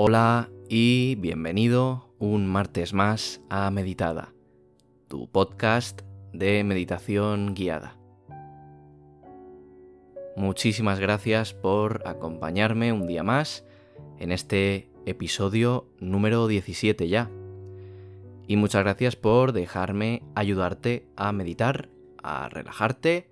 Hola y bienvenido un martes más a Meditada, tu podcast de meditación guiada. Muchísimas gracias por acompañarme un día más en este episodio número 17 ya. Y muchas gracias por dejarme ayudarte a meditar, a relajarte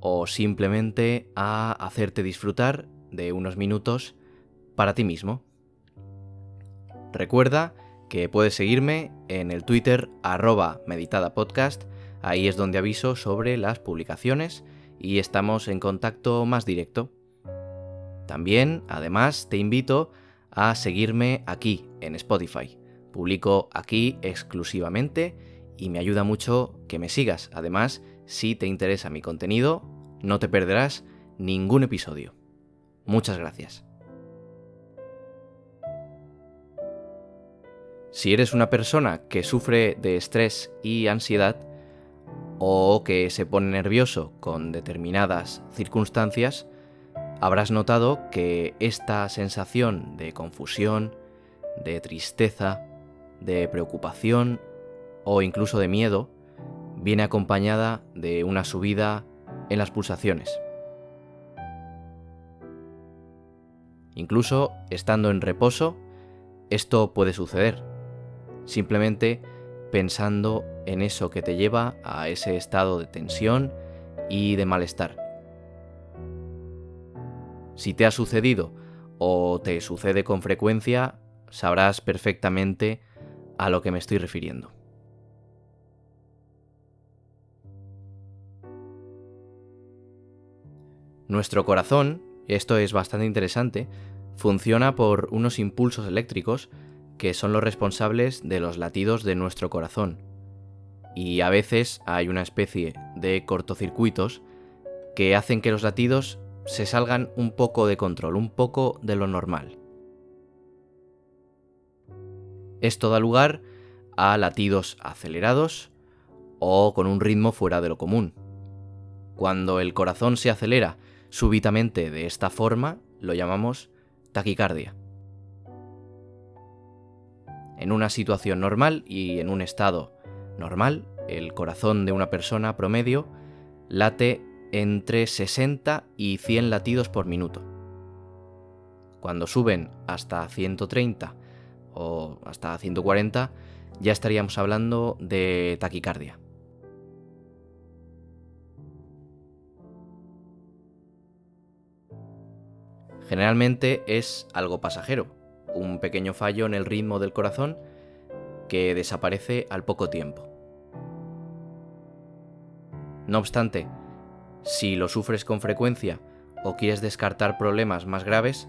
o simplemente a hacerte disfrutar de unos minutos para ti mismo. Recuerda que puedes seguirme en el Twitter arroba meditadapodcast, ahí es donde aviso sobre las publicaciones y estamos en contacto más directo. También, además, te invito a seguirme aquí en Spotify. Publico aquí exclusivamente y me ayuda mucho que me sigas. Además, si te interesa mi contenido, no te perderás ningún episodio. Muchas gracias. Si eres una persona que sufre de estrés y ansiedad, o que se pone nervioso con determinadas circunstancias, habrás notado que esta sensación de confusión, de tristeza, de preocupación o incluso de miedo viene acompañada de una subida en las pulsaciones. Incluso estando en reposo, esto puede suceder simplemente pensando en eso que te lleva a ese estado de tensión y de malestar. Si te ha sucedido o te sucede con frecuencia, sabrás perfectamente a lo que me estoy refiriendo. Nuestro corazón, esto es bastante interesante, funciona por unos impulsos eléctricos que son los responsables de los latidos de nuestro corazón. Y a veces hay una especie de cortocircuitos que hacen que los latidos se salgan un poco de control, un poco de lo normal. Esto da lugar a latidos acelerados o con un ritmo fuera de lo común. Cuando el corazón se acelera súbitamente de esta forma, lo llamamos taquicardia. En una situación normal y en un estado normal, el corazón de una persona promedio late entre 60 y 100 latidos por minuto. Cuando suben hasta 130 o hasta 140, ya estaríamos hablando de taquicardia. Generalmente es algo pasajero, un pequeño fallo en el ritmo del corazón que desaparece al poco tiempo. No obstante, si lo sufres con frecuencia o quieres descartar problemas más graves,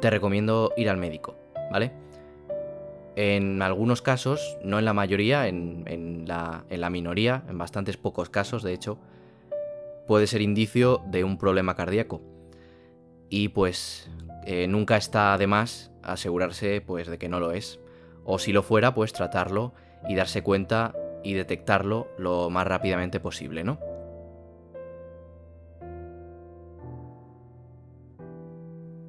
te recomiendo ir al médico, ¿vale? En algunos casos, no en la mayoría, en, la, minoría, en bastantes pocos casos, de hecho, puede ser indicio de un problema cardíaco. Y pues eh, nunca está de más asegurarse pues de que no lo es. O si lo fuera, pues tratarlo y darse cuenta y detectarlo lo más rápidamente posible, ¿no?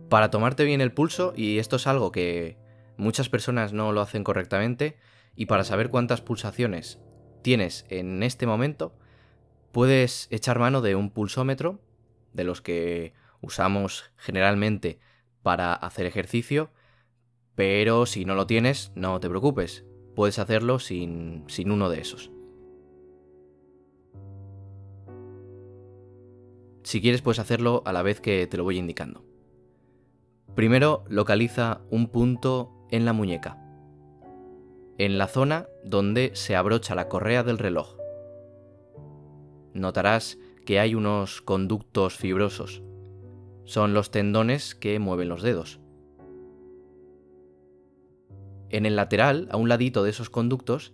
Para tomarte bien el pulso, y esto es algo que muchas personas no lo hacen correctamente, y para saber cuántas pulsaciones tienes en este momento, puedes echar mano de un pulsómetro, de los que usamos generalmente para hacer ejercicio, pero si no lo tienes, no te preocupes, puedes hacerlo sin, sin uno de esos. Si quieres, puedes hacerlo a la vez que te lo voy indicando. Primero, localiza un punto en la muñeca, en la zona donde se abrocha la correa del reloj. Notarás que hay unos conductos fibrosos son los tendones que mueven los dedos. En el lateral, a un ladito de esos conductos,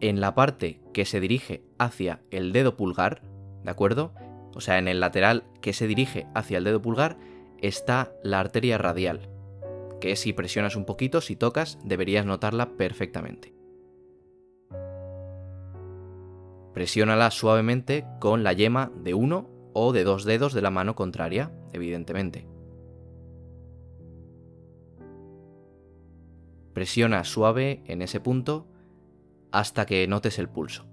en la parte que se dirige hacia el dedo pulgar, ¿de acuerdo? O sea, en el lateral que se dirige hacia el dedo pulgar está la arteria radial, que si presionas un poquito, si tocas, deberías notarla perfectamente. Presiónala suavemente con la yema de uno o de dos dedos de la mano contraria, evidentemente. Presiona suave en ese punto hasta que notes el pulso.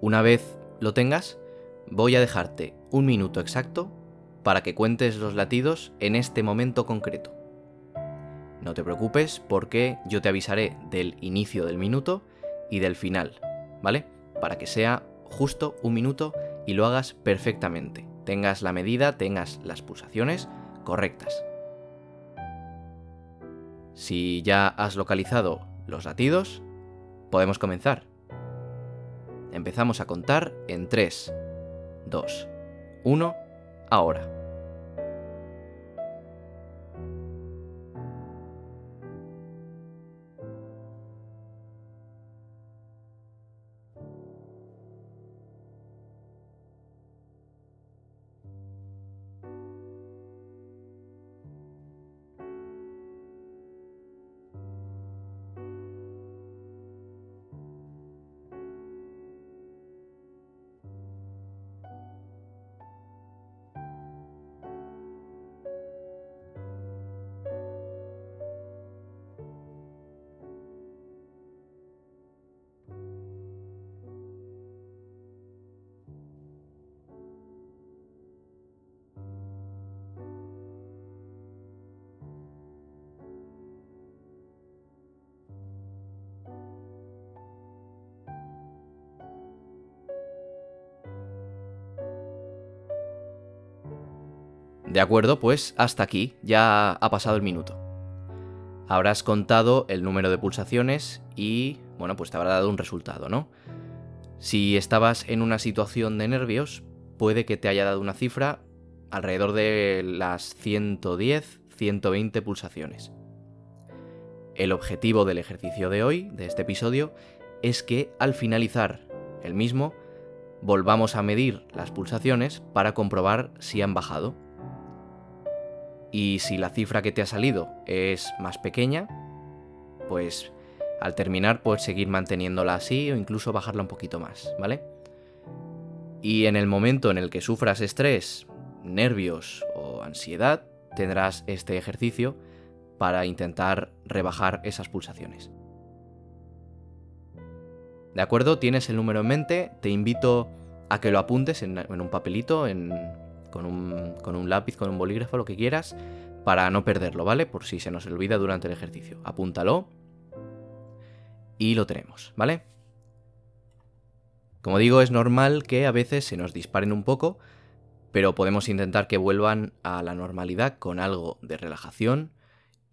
Una vez lo tengas, voy a dejarte un minuto exacto para que cuentes los latidos en este momento concreto. No te preocupes porque yo te avisaré del inicio del minuto y del final, ¿vale? Para que sea justo un minuto y lo hagas perfectamente. Tengas la medida, tengas las pulsaciones correctas. Si ya has localizado los latidos, podemos comenzar. Empezamos a contar en 3, 2, 1, ahora. De acuerdo, pues hasta aquí, ya ha pasado el minuto. Habrás contado el número de pulsaciones y, bueno, pues te habrá dado un resultado, ¿no? Si estabas en una situación de nervios, puede que te haya dado una cifra alrededor de las 110, 120 pulsaciones. El objetivo del ejercicio de hoy, de este episodio, es que al finalizar el mismo, volvamos a medir las pulsaciones para comprobar si han bajado. Y si la cifra que te ha salido es más pequeña, pues al terminar puedes seguir manteniéndola así o incluso bajarla un poquito más, ¿vale? Y en el momento en el que sufras estrés, nervios o ansiedad, tendrás este ejercicio para intentar rebajar esas pulsaciones. ¿De acuerdo? Tienes el número en mente, te invito a que lo apuntes en, un papelito, en con un, lápiz, con un bolígrafo, lo que quieras, para no perderlo, ¿vale? Por si se nos olvida durante el ejercicio. Apúntalo y lo tenemos, ¿vale? Como digo, es normal que a veces se nos disparen un poco, pero podemos intentar que vuelvan a la normalidad con algo de relajación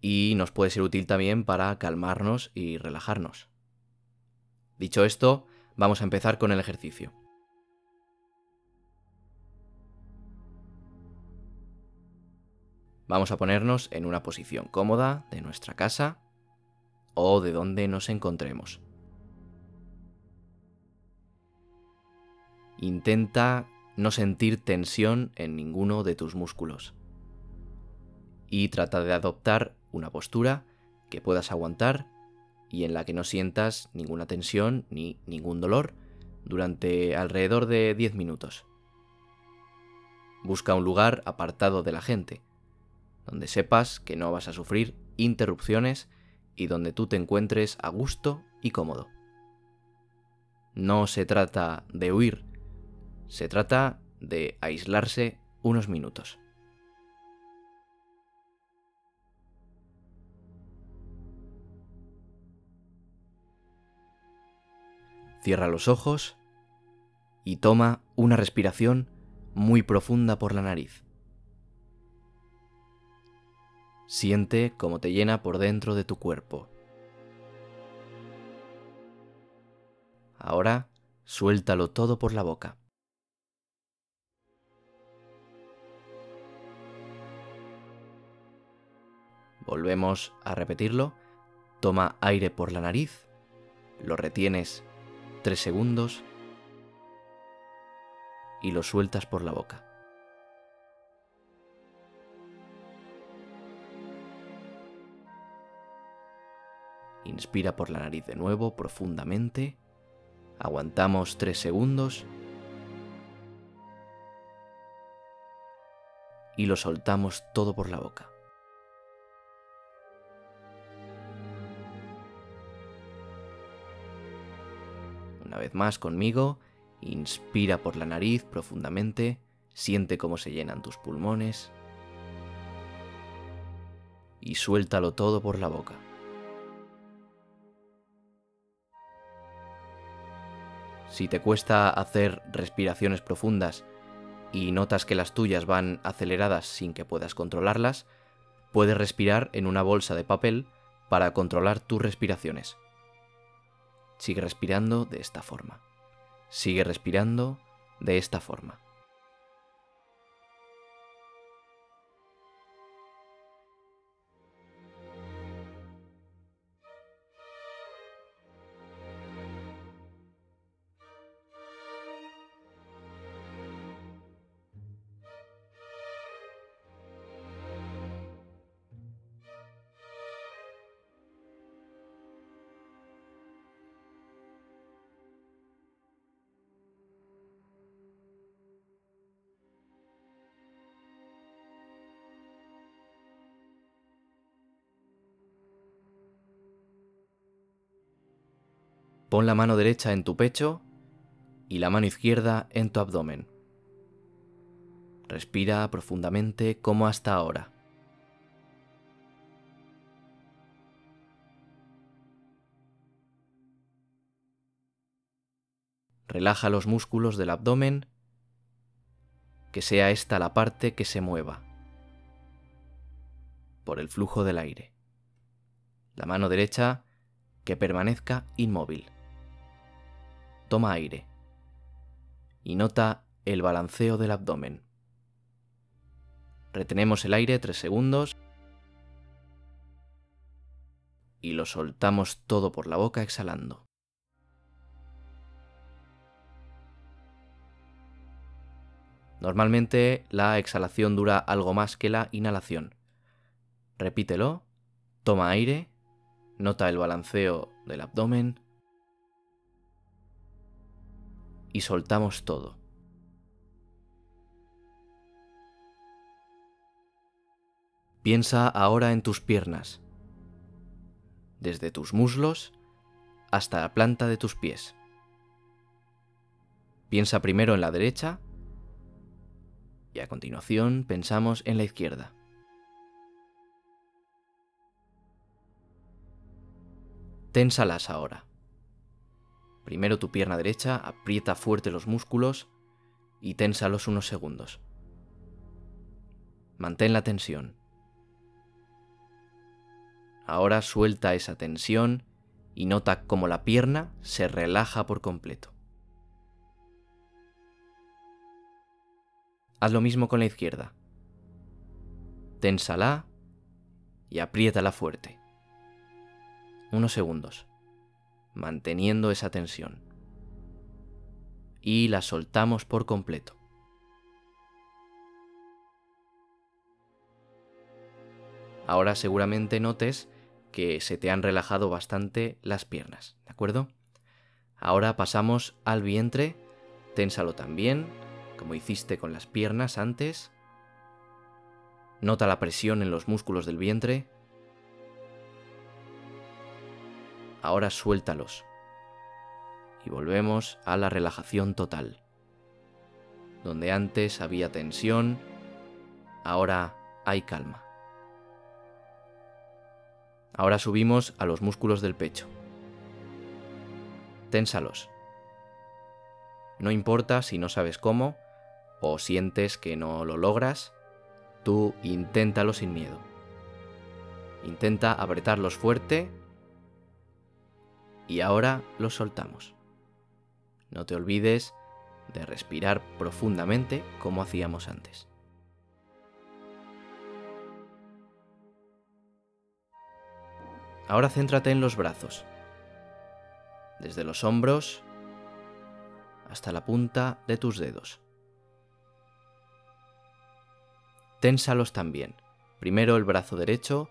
y nos puede ser útil también para calmarnos y relajarnos. Dicho esto, vamos a empezar con el ejercicio. Vamos a ponernos en una posición cómoda de nuestra casa o de donde nos encontremos. Intenta no sentir tensión en ninguno de tus músculos. Y trata de adoptar una postura que puedas aguantar y en la que no sientas ninguna tensión ni ningún dolor durante alrededor de 10 minutos. Busca un lugar apartado de la gente, donde sepas que no vas a sufrir interrupciones y donde tú te encuentres a gusto y cómodo. No se trata de huir, se trata de aislarse unos minutos. Cierra los ojos y toma una respiración muy profunda por la nariz. Siente cómo te llena por dentro de tu cuerpo. Ahora suéltalo todo por la boca. Volvemos a repetirlo. Toma aire por la nariz, lo retienes 3 segundos y lo sueltas por la boca. Inspira por la nariz de nuevo profundamente. Aguantamos 3 segundos. y lo soltamos todo por la boca. Una vez más conmigo, inspira por la nariz profundamente, siente cómo se llenan tus pulmones y suéltalo todo por la boca. Si te cuesta hacer respiraciones profundas y notas que las tuyas van aceleradas sin que puedas controlarlas, puedes respirar en una bolsa de papel para controlar tus respiraciones. Sigue respirando de esta forma. Sigue respirando de esta forma. Pon la mano derecha en tu pecho y la mano izquierda en tu abdomen. Respira profundamente como hasta ahora. Relaja los músculos del abdomen, que sea esta la parte que se mueva por el flujo del aire. La mano derecha que permanezca inmóvil toma aire y nota el balanceo del abdomen. Retenemos el aire tres segundos y lo soltamos todo por la boca exhalando. Normalmente la exhalación dura algo más que la inhalación. Repítelo, toma aire, nota el balanceo del abdomen y soltamos todo. Piensa ahora en tus piernas, desde tus muslos hasta la planta de tus pies. Piensa primero en la derecha y a continuación pensamos en la izquierda. Ténsalas ahora. Primero tu pierna derecha, aprieta fuerte los músculos y ténsalos unos segundos. Mantén la tensión. Ahora suelta esa tensión y nota cómo la pierna se relaja por completo. Haz lo mismo con la izquierda. Ténsala y apriétala fuerte. Unos segundos manteniendo esa tensión. Y la soltamos por completo. Ahora seguramente notes que se te han relajado bastante las piernas, ¿de acuerdo? Ahora pasamos al vientre, ténsalo también, como hiciste con las piernas antes. Nota la presión en los músculos del vientre ahora suéltalos. Y volvemos a la relajación total. Donde antes había tensión, ahora hay calma. Ahora subimos a los músculos del pecho. Ténsalos. No importa si no sabes cómo o sientes que no lo logras, tú inténtalo sin miedo. Intenta apretarlos fuerte y ahora los soltamos. No te olvides de respirar profundamente como hacíamos antes. Ahora céntrate en los brazos, desde los hombros hasta la punta de tus dedos. Ténsalos también. Primero el brazo derecho,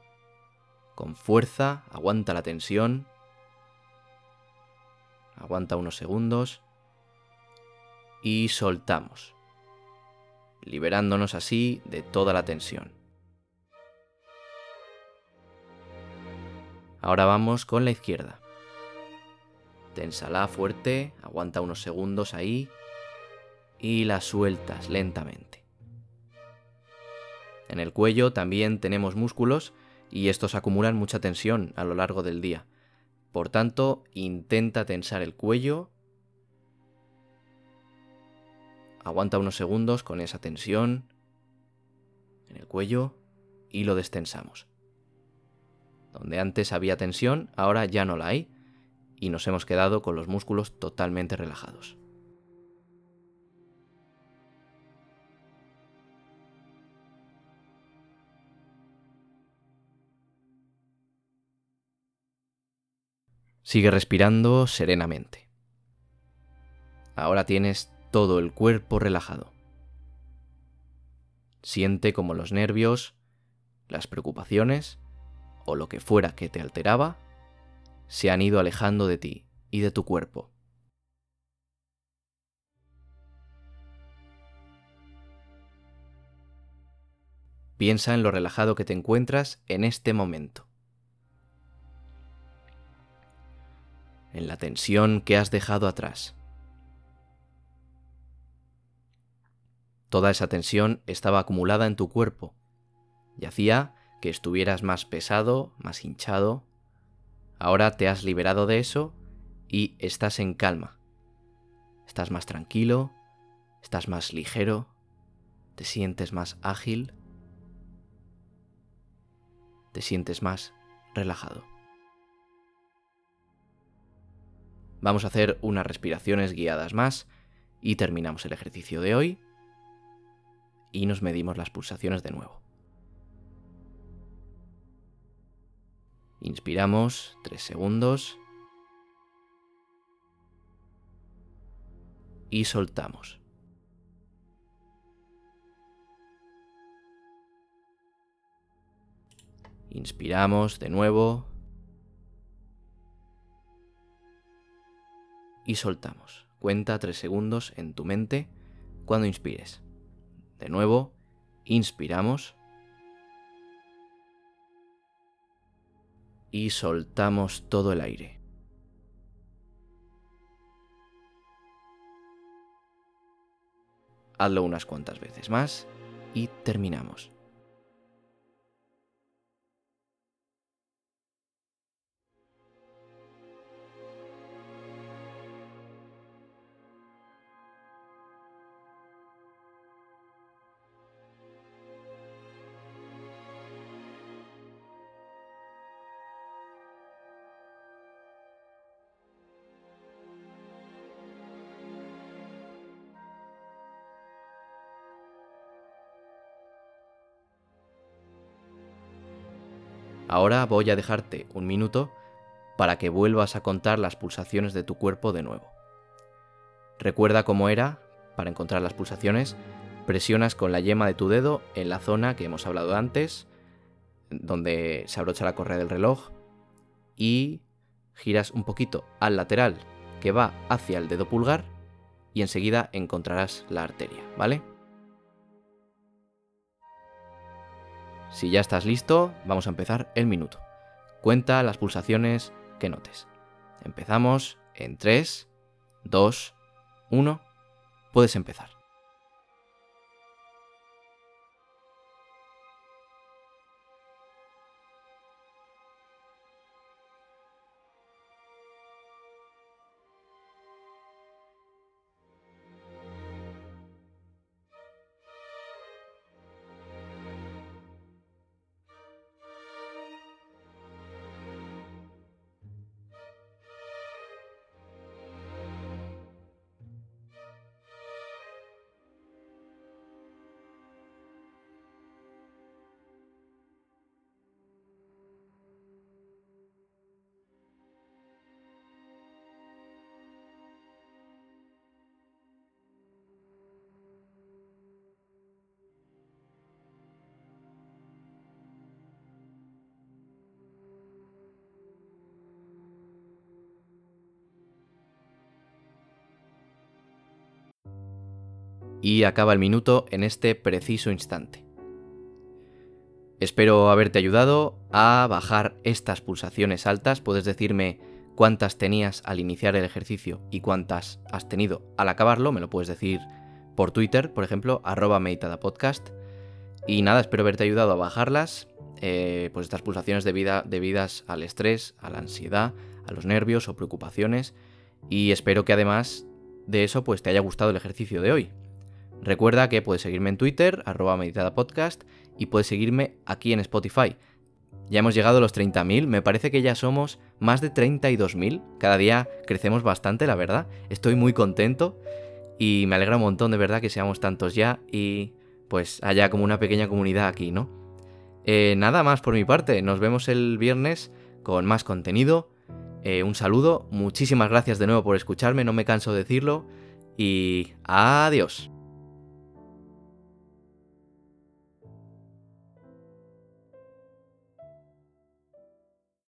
con fuerza, aguanta la tensión Aguanta unos segundos y soltamos. liberándonos así de toda la tensión. Ahora vamos con la izquierda. Ténsala fuerte, aguanta unos segundos ahí y la sueltas lentamente. En el cuello también tenemos músculos y estos acumulan mucha tensión a lo largo del día. Por tanto, intenta tensar el cuello. Aguanta unos segundos con esa tensión en el cuello y lo destensamos. Donde antes había tensión, ahora ya no la hay y nos hemos quedado con los músculos totalmente relajados. Sigue respirando serenamente. Ahora tienes todo el cuerpo relajado. Siente como los nervios, las preocupaciones o lo que fuera que te alteraba se han ido alejando de ti y de tu cuerpo. Piensa en lo relajado que te encuentras en este momento. En la tensión que has dejado atrás. Toda esa tensión estaba acumulada en tu cuerpo y hacía que estuvieras más pesado, más hinchado, Ahora te has liberado de eso y estás en calma. Estás más tranquilo, estás más ligero, te sientes más ágil, te sientes más relajado. Vamos a hacer unas respiraciones guiadas más y terminamos el ejercicio de hoy y nos medimos las pulsaciones de nuevo. Inspiramos 3 segundos. Y soltamos. Inspiramos de nuevo. Y soltamos. Cuenta 3 segundos en tu mente cuando inspires. De nuevo, inspiramos. y soltamos todo el aire. Hazlo unas cuantas veces más y terminamos. Ahora voy a dejarte un minuto para que vuelvas a contar las pulsaciones de tu cuerpo de nuevo. Recuerda cómo era, para encontrar las pulsaciones, presionas con la yema de tu dedo en la zona que hemos hablado antes, donde se abrocha la correa del reloj, y giras un poquito al lateral que va hacia el dedo pulgar y enseguida encontrarás la arteria, ¿vale? Si ya estás listo, vamos a empezar el minuto. Cuenta las pulsaciones que notes. Empezamos en 3, 2, 1. Puedes empezar. Y acaba el minuto en este preciso instante. Espero haberte ayudado a bajar estas pulsaciones altas. Puedes decirme cuántas tenías al iniciar el ejercicio y cuántas has tenido al acabarlo. Me lo puedes decir por Twitter, por ejemplo, arroba meditadapodcast. Y nada, espero haberte ayudado a bajarlas. Eh, pues estas pulsaciones debidas al estrés, a la ansiedad, a los nervios o preocupaciones. Y espero que además de eso pues te haya gustado el ejercicio de hoy. Recuerda que puedes seguirme en Twitter, arroba meditadapodcast, y puedes seguirme aquí en Spotify. Ya hemos llegado a los 30.000, me parece que ya somos más de 32.000. Cada día crecemos bastante, la verdad. Estoy muy contento y me alegra un montón de verdad que seamos tantos ya y pues haya como una pequeña comunidad aquí, ¿no? Eh, nada más por mi parte, nos vemos el viernes con más contenido. Eh, un saludo, muchísimas gracias de nuevo por escucharme, no me canso de decirlo y adiós.